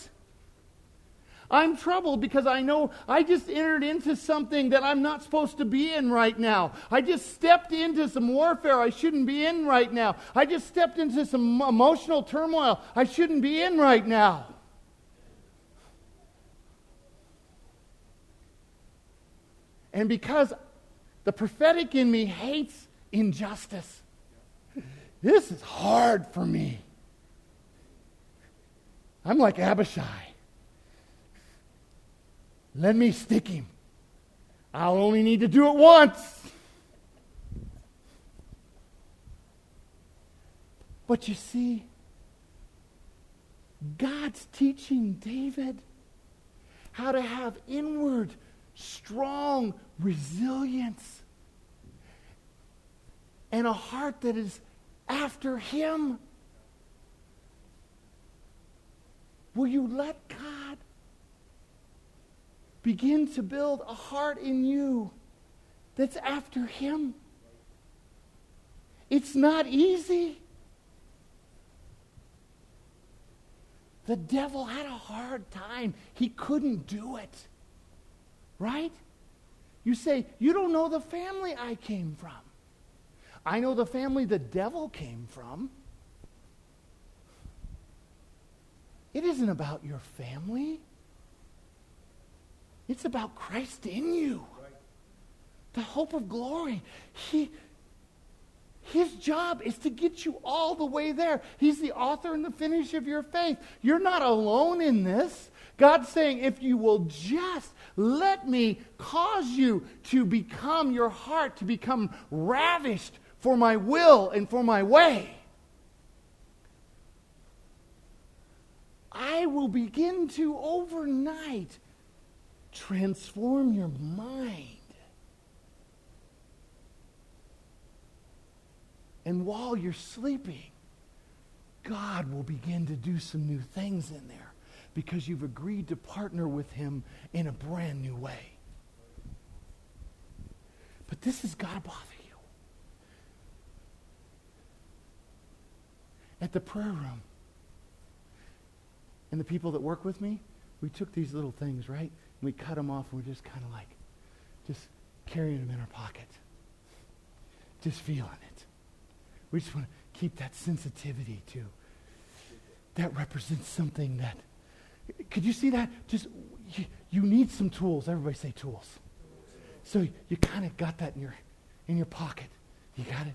I'm troubled because I know I just entered into something that I'm not supposed to be in right now. I just stepped into some warfare I shouldn't be in right now. I just stepped into some emotional turmoil I shouldn't be in right now. And because the prophetic in me hates injustice, this is hard for me. I'm like Abishai. Let me stick him. I'll only need to do it once. But you see, God's teaching David how to have inward, strong resilience and a heart that is after Him. Will you let God begin to build a heart in you that's after Him. It's not easy. The devil had a hard time. He couldn't do it. Right? You say, You don't know the family I came from. I know the family the devil came from. It isn't about your family. It's about Christ in you. The hope of glory. He, his job is to get you all the way there. He's the author and the finish of your faith. You're not alone in this. God's saying, if you will just let me cause you to become your heart, to become ravished for my will and for my way, I will begin to overnight transform your mind. And while you're sleeping, God will begin to do some new things in there because you've agreed to partner with Him in a brand new way. But this has got to bother you. At the prayer room, and the people that work with me, we took these little things, right? We cut them off we're just kind of like, just carrying them in our pocket. Just feeling it. We just want to keep that sensitivity too. That represents something that, could you see that? Just, you, you need some tools. Everybody say tools. So you kind of got that in your, in your pocket. You got it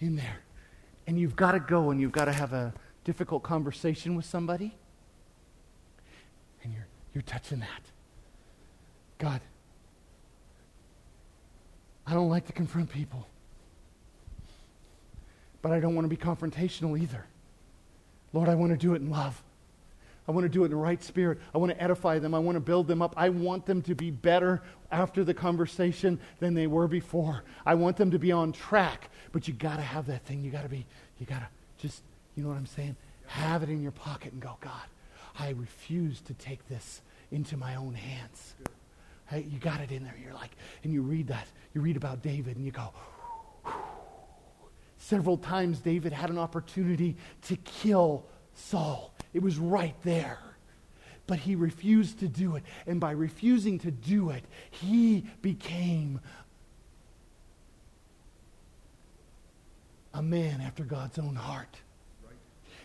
in there. And you've got to go and you've got to have a difficult conversation with somebody. You're touching that. God, I don't like to confront people. but I don't want to be confrontational either. Lord, I want to do it in love. I want to do it in the right spirit. I want to edify them. I want to build them up. I want them to be better after the conversation than they were before. I want them to be on track. But you got to have that thing. You got to be, you got to just, you know what I'm saying? Have it in your pocket and go, God, I refuse to take this into my own hands. Hey, you got it in there. You're like, and you read that. You read about David and you go, Several times David had an opportunity to kill Saul. It was right there. But he refused to do it. And by refusing to do it, he became a man after God's own heart.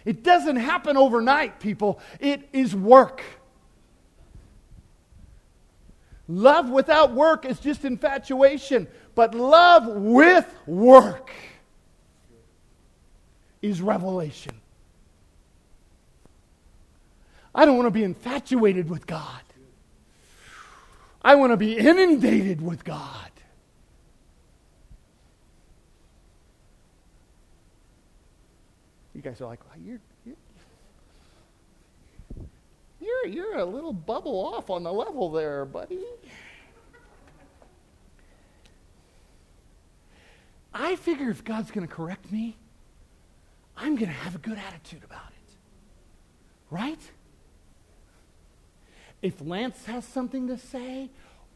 It doesn't happen overnight, people. It is work. Love without work is just infatuation, but love with work is revelation. I don't want to be infatuated with God. I want to be inundated with God. You guys are like, well, you're, you're, you're, you're a little bubble off on the level there, buddy. I figure if God's going to correct me, I'm going to have a good attitude about it. Right? If Lance has something to say,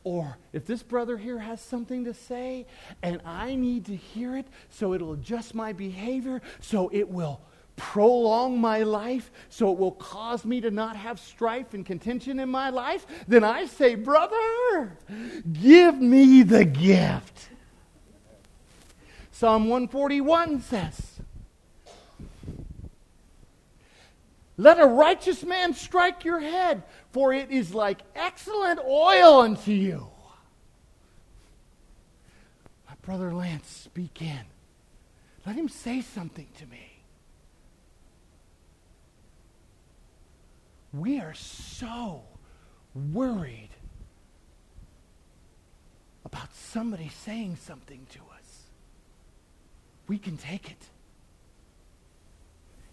or if this brother here has something to say, and I need to hear it so it'll adjust my behavior, so it will prolong my life, so it will cause me to not have strife and contention in my life, then I say, Brother, give me the gift. Psalm 141 says, Let a righteous man strike your head, for it is like excellent oil unto you. My brother Lance, speak in. Let him say something to me. We are so worried about somebody saying something to us. We can take it,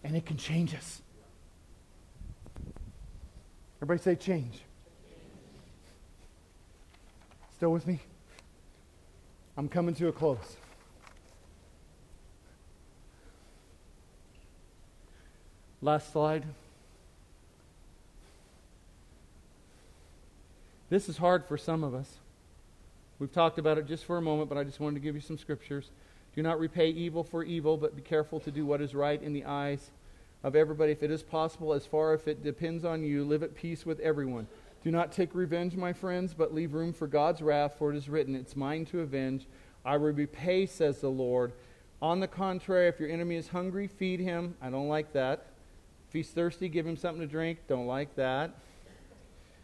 and it can change us. Everybody say change. Still with me? I'm coming to a close. Last slide. This is hard for some of us. We've talked about it just for a moment, but I just wanted to give you some scriptures. Do not repay evil for evil, but be careful to do what is right in the eyes of everybody, if it is possible, as far if it depends on you, live at peace with everyone. Do not take revenge, my friends, but leave room for God's wrath, for it is written, It's mine to avenge. I will repay, says the Lord. On the contrary, if your enemy is hungry, feed him. I don't like that. If he's thirsty, give him something to drink. Don't like that.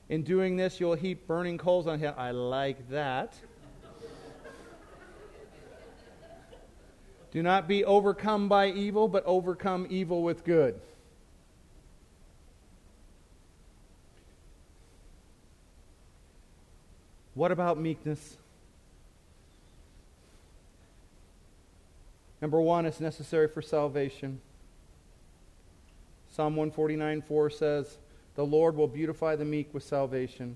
In doing this, you'll heap burning coals on him. I like that. Do not be overcome by evil, but overcome evil with good. What about meekness? Number one, it's necessary for salvation. Psalm 149 4 says, The Lord will beautify the meek with salvation.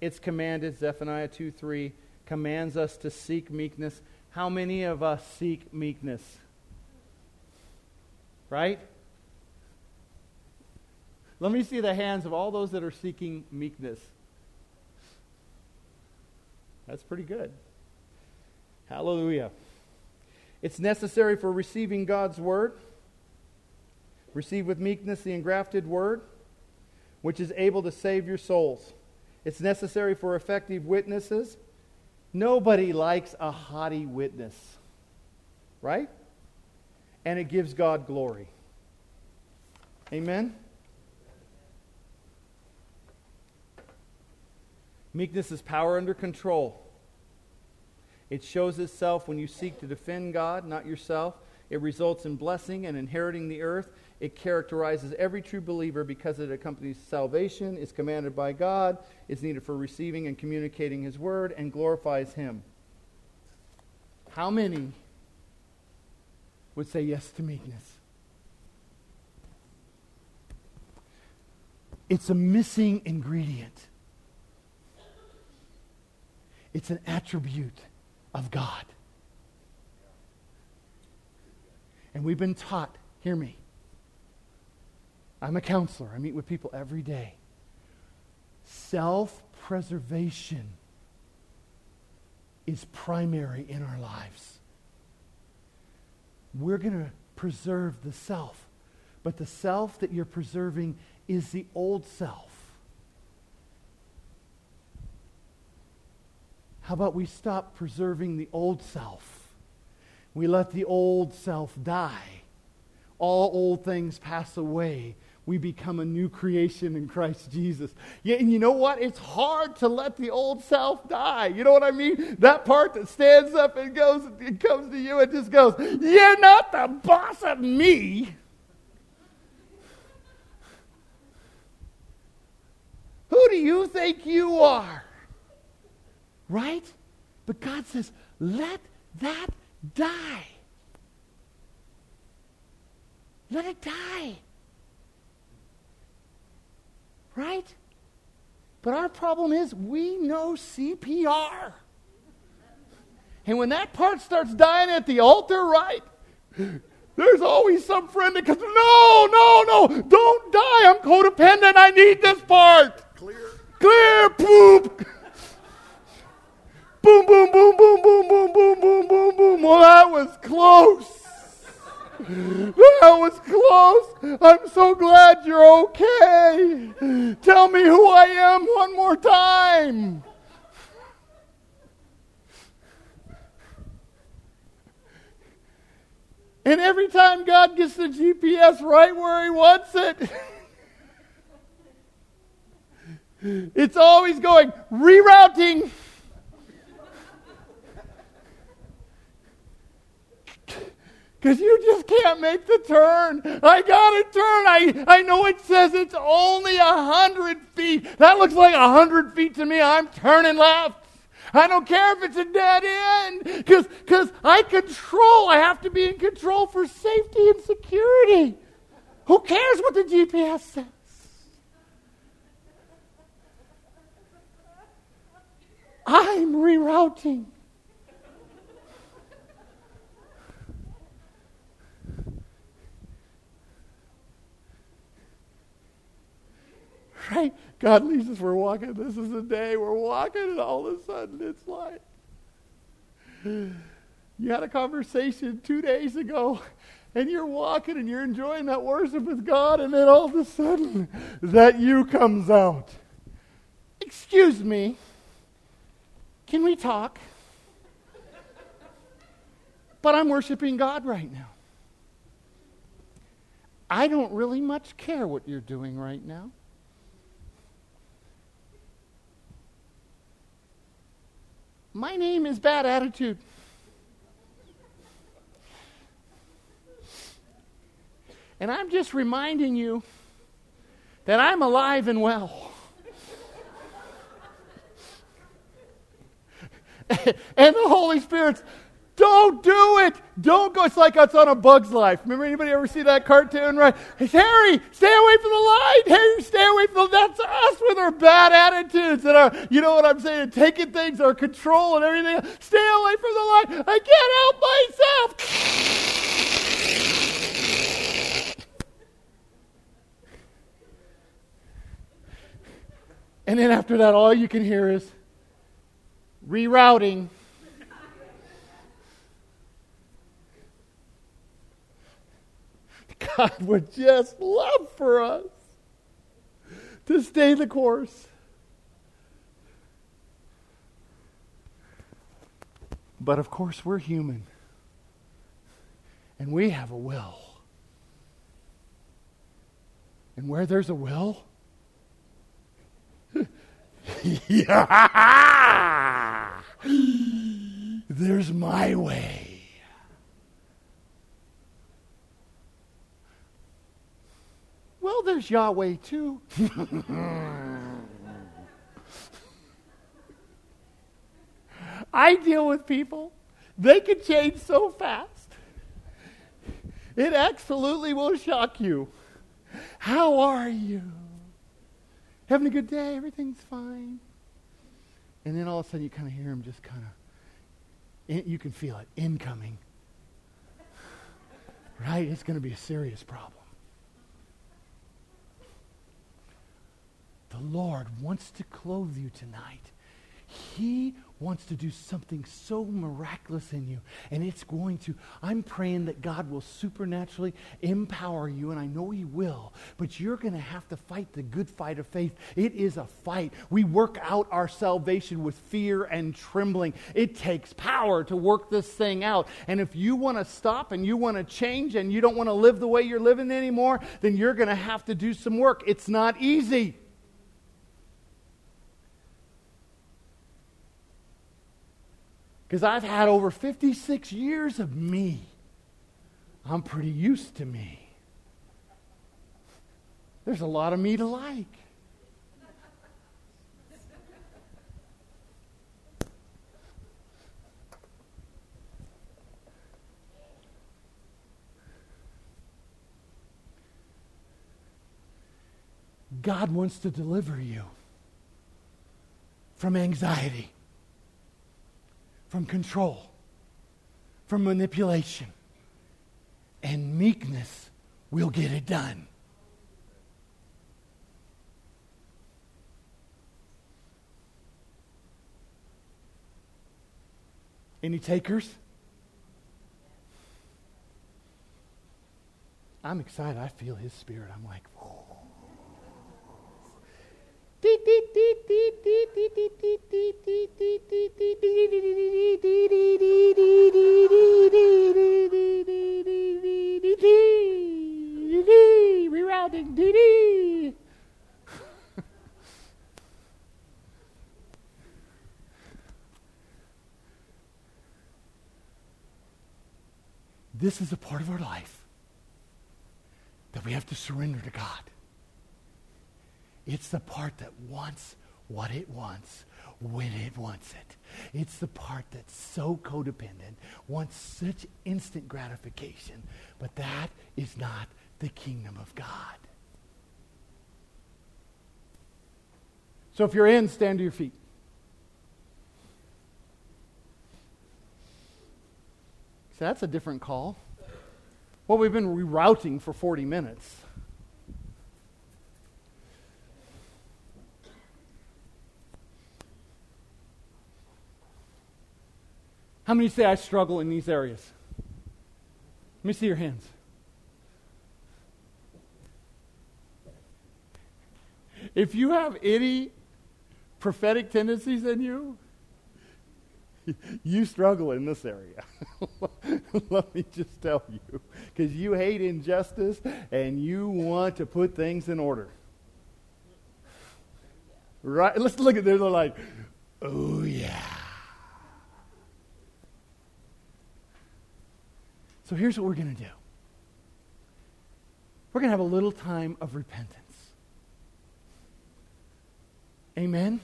It's commanded, Zephaniah 2 3 commands us to seek meekness how many of us seek meekness? Right? Let me see the hands of all those that are seeking meekness. That's pretty good. Hallelujah. It's necessary for receiving God's word. Receive with meekness the engrafted word, which is able to save your souls. It's necessary for effective witnesses Nobody likes a haughty witness, right? And it gives God glory. Amen? Meekness is power under control. It shows itself when you seek to defend God, not yourself. It results in blessing and inheriting the earth. It characterizes every true believer because it accompanies salvation, is commanded by God, is needed for receiving and communicating His word, and glorifies Him. How many would say yes to meekness. It's a missing ingredient. It's an attribute of God. And we've been taught, hear me. I'm a counselor. I meet with people every day. Self preservation is primary in our lives. We're going to preserve the self, but the self that you're preserving is the old self. How about we stop preserving the old self? We let the old self die. All old things pass away. We become a new creation in Christ Jesus. Yeah, and you know what? It's hard to let the old self die. You know what I mean? That part that stands up and goes, it comes to you and just goes, You're not the boss of me. Who do you think you are? Right? But God says, let that die. Let it die. Right? But our problem is we know CPR. And when that part starts dying at the altar, right? There's always some friend that comes, no, no, no, don't die. I'm codependent. I need this part. Clear. Clear, poop. boom, boom, boom, boom, boom, boom, boom, boom, boom, boom. Well, that was close. That was close. I'm so glad you're okay. Tell me who I am one more time. And every time God gets the GPS right where He wants it, it's always going rerouting. Because you just can't make the turn. I got to turn. I, I know it says it's only a hundred feet. That looks like a hundred feet to me. I'm turning left. I don't care if it's a dead end. Because I control. I have to be in control for safety and security. Who cares what the GPS says? I'm rerouting. Right? God leads us, we're walking. This is the day we're walking, and all of a sudden it's like you had a conversation two days ago, and you're walking and you're enjoying that worship with God, and then all of a sudden that you comes out. Excuse me, can we talk? But I'm worshiping God right now. I don't really much care what you're doing right now. My name is Bad Attitude. And I'm just reminding you that I'm alive and well. and the Holy Spirit's don't do it. Don't go. It's like it's on a Bug's Life. Remember anybody ever see that cartoon? Right? Hey, Harry, stay away from the light. Harry, stay away from the. That's us with our bad attitudes and our, you know what I'm saying, taking things, our control and everything. Stay away from the light. I can't help myself. And then after that, all you can hear is rerouting. God would just love for us to stay the course. But of course, we're human. And we have a will. And where there's a will, there's my way. Well, there's Yahweh too. I deal with people. They can change so fast. It absolutely will shock you. How are you? Having a good day? Everything's fine. And then all of a sudden you kind of hear him just kind of, you can feel it incoming. Right? It's going to be a serious problem. The Lord wants to clothe you tonight. He wants to do something so miraculous in you. And it's going to, I'm praying that God will supernaturally empower you, and I know He will, but you're going to have to fight the good fight of faith. It is a fight. We work out our salvation with fear and trembling. It takes power to work this thing out. And if you want to stop and you want to change and you don't want to live the way you're living anymore, then you're going to have to do some work. It's not easy. Because I've had over 56 years of me. I'm pretty used to me. There's a lot of me to like. God wants to deliver you from anxiety from control, from manipulation. And meekness will get it done. Any takers? I'm excited. I feel his spirit. I'm like, whoa. Rerouting. This is a part of our life that we have to surrender to God. It's the part that wants what it wants when it wants it. It's the part that's so codependent, wants such instant gratification, but that is not the kingdom of God. So if you're in, stand to your feet. So that's a different call. Well, we've been rerouting for 40 minutes. How many say I struggle in these areas? Let me see your hands. If you have any prophetic tendencies in you, you struggle in this area. Let me just tell you. Because you hate injustice and you want to put things in order. Right? Let's look at them. They're like, oh, yeah. So here's what we're going to do we're going to have a little time of repentance. Amen?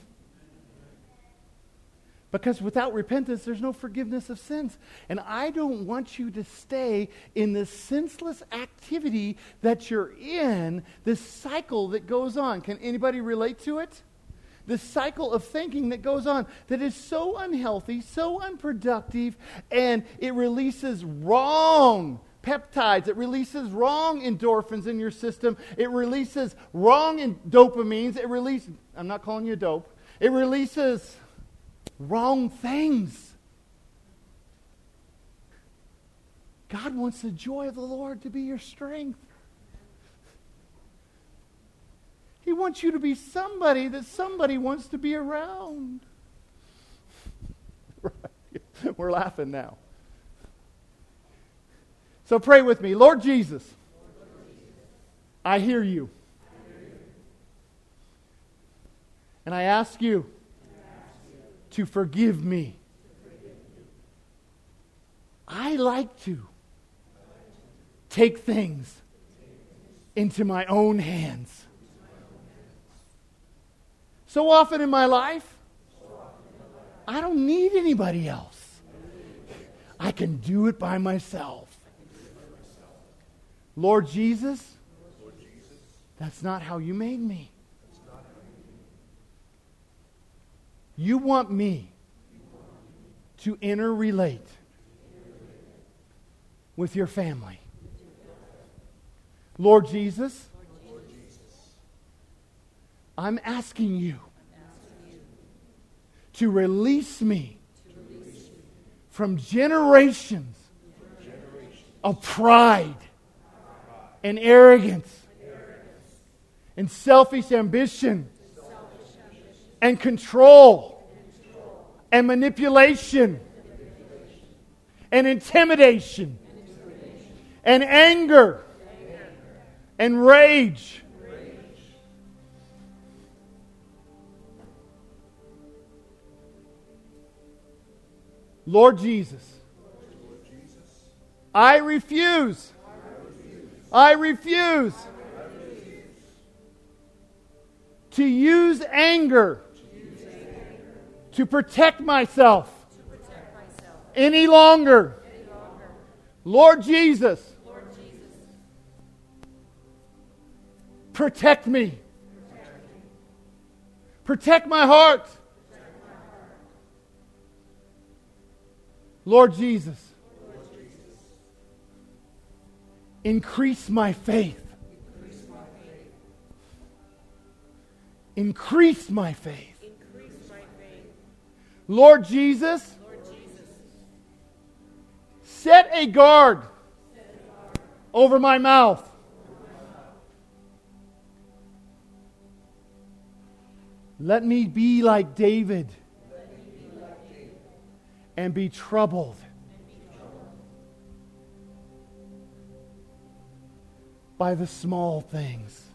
Because without repentance, there's no forgiveness of sins. And I don't want you to stay in this senseless activity that you're in, this cycle that goes on. Can anybody relate to it? This cycle of thinking that goes on that is so unhealthy, so unproductive, and it releases wrong peptides. It releases wrong endorphins in your system. It releases wrong in dopamines. It releases, I'm not calling you dope. It releases wrong things. God wants the joy of the Lord to be your strength. He wants you to be somebody that somebody wants to be around. We're laughing now. So pray with me. Lord Jesus, I hear you. And I ask you to forgive me. I like to take things into my own hands. So often in my life, I don't need anybody else. I can do it by myself. Lord Jesus, that's not how you made me. You want me to interrelate with your family. Lord Jesus, I'm asking you to release me from generations of pride and arrogance and selfish ambition and control and manipulation and intimidation and anger and rage. Lord Jesus, I refuse. I refuse to use anger to protect myself any longer. Lord Jesus, protect me. Protect my heart. Lord Jesus, increase my faith. Increase my faith. Lord Jesus, set a guard over my mouth. Let me be like David and be troubled. By the small things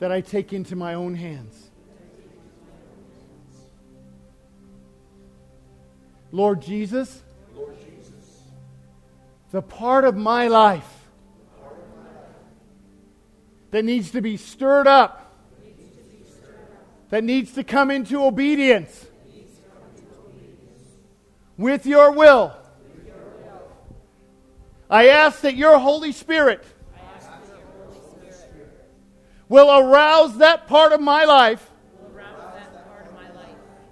that I take into my own hands. Lord Jesus, the part of my life that needs to be stirred up, that needs to come into obedience with your will. I ask that your Holy Spirit will arouse that part of my life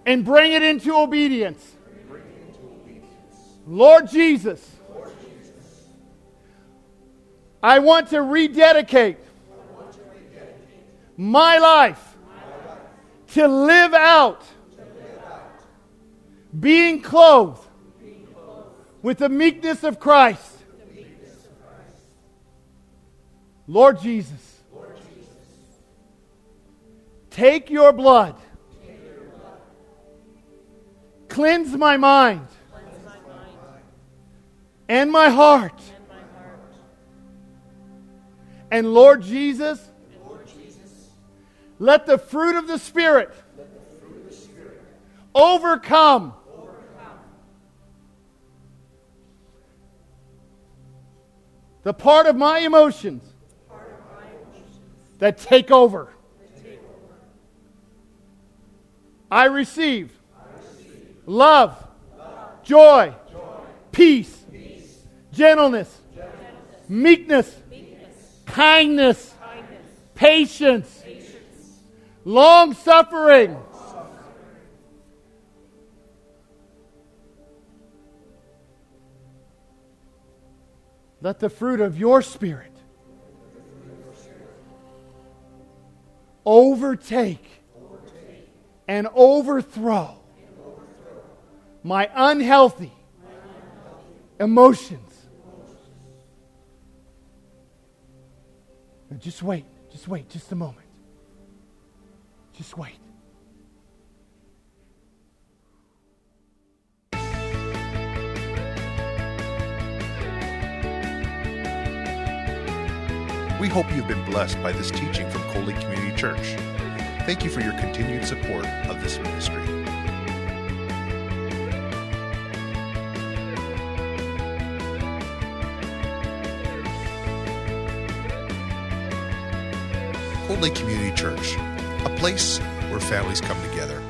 and bring it into obedience. Lord Jesus, I want to rededicate my life to live out being clothed with the meekness of Christ. Lord Jesus, take your blood, cleanse my mind and my heart. And Lord Jesus, let the fruit of the Spirit overcome the part of my emotions that take over. I receive love, joy, peace, gentleness, meekness, kindness, patience, long suffering. Let the fruit of your Spirit overtake and overthrow my unhealthy emotions. Now just wait, just wait, just a moment. Just wait. We hope you've been blessed by this teaching from Coley Community Church. Thank you for your continued support of this ministry. Lake Community Church, a place where families come together.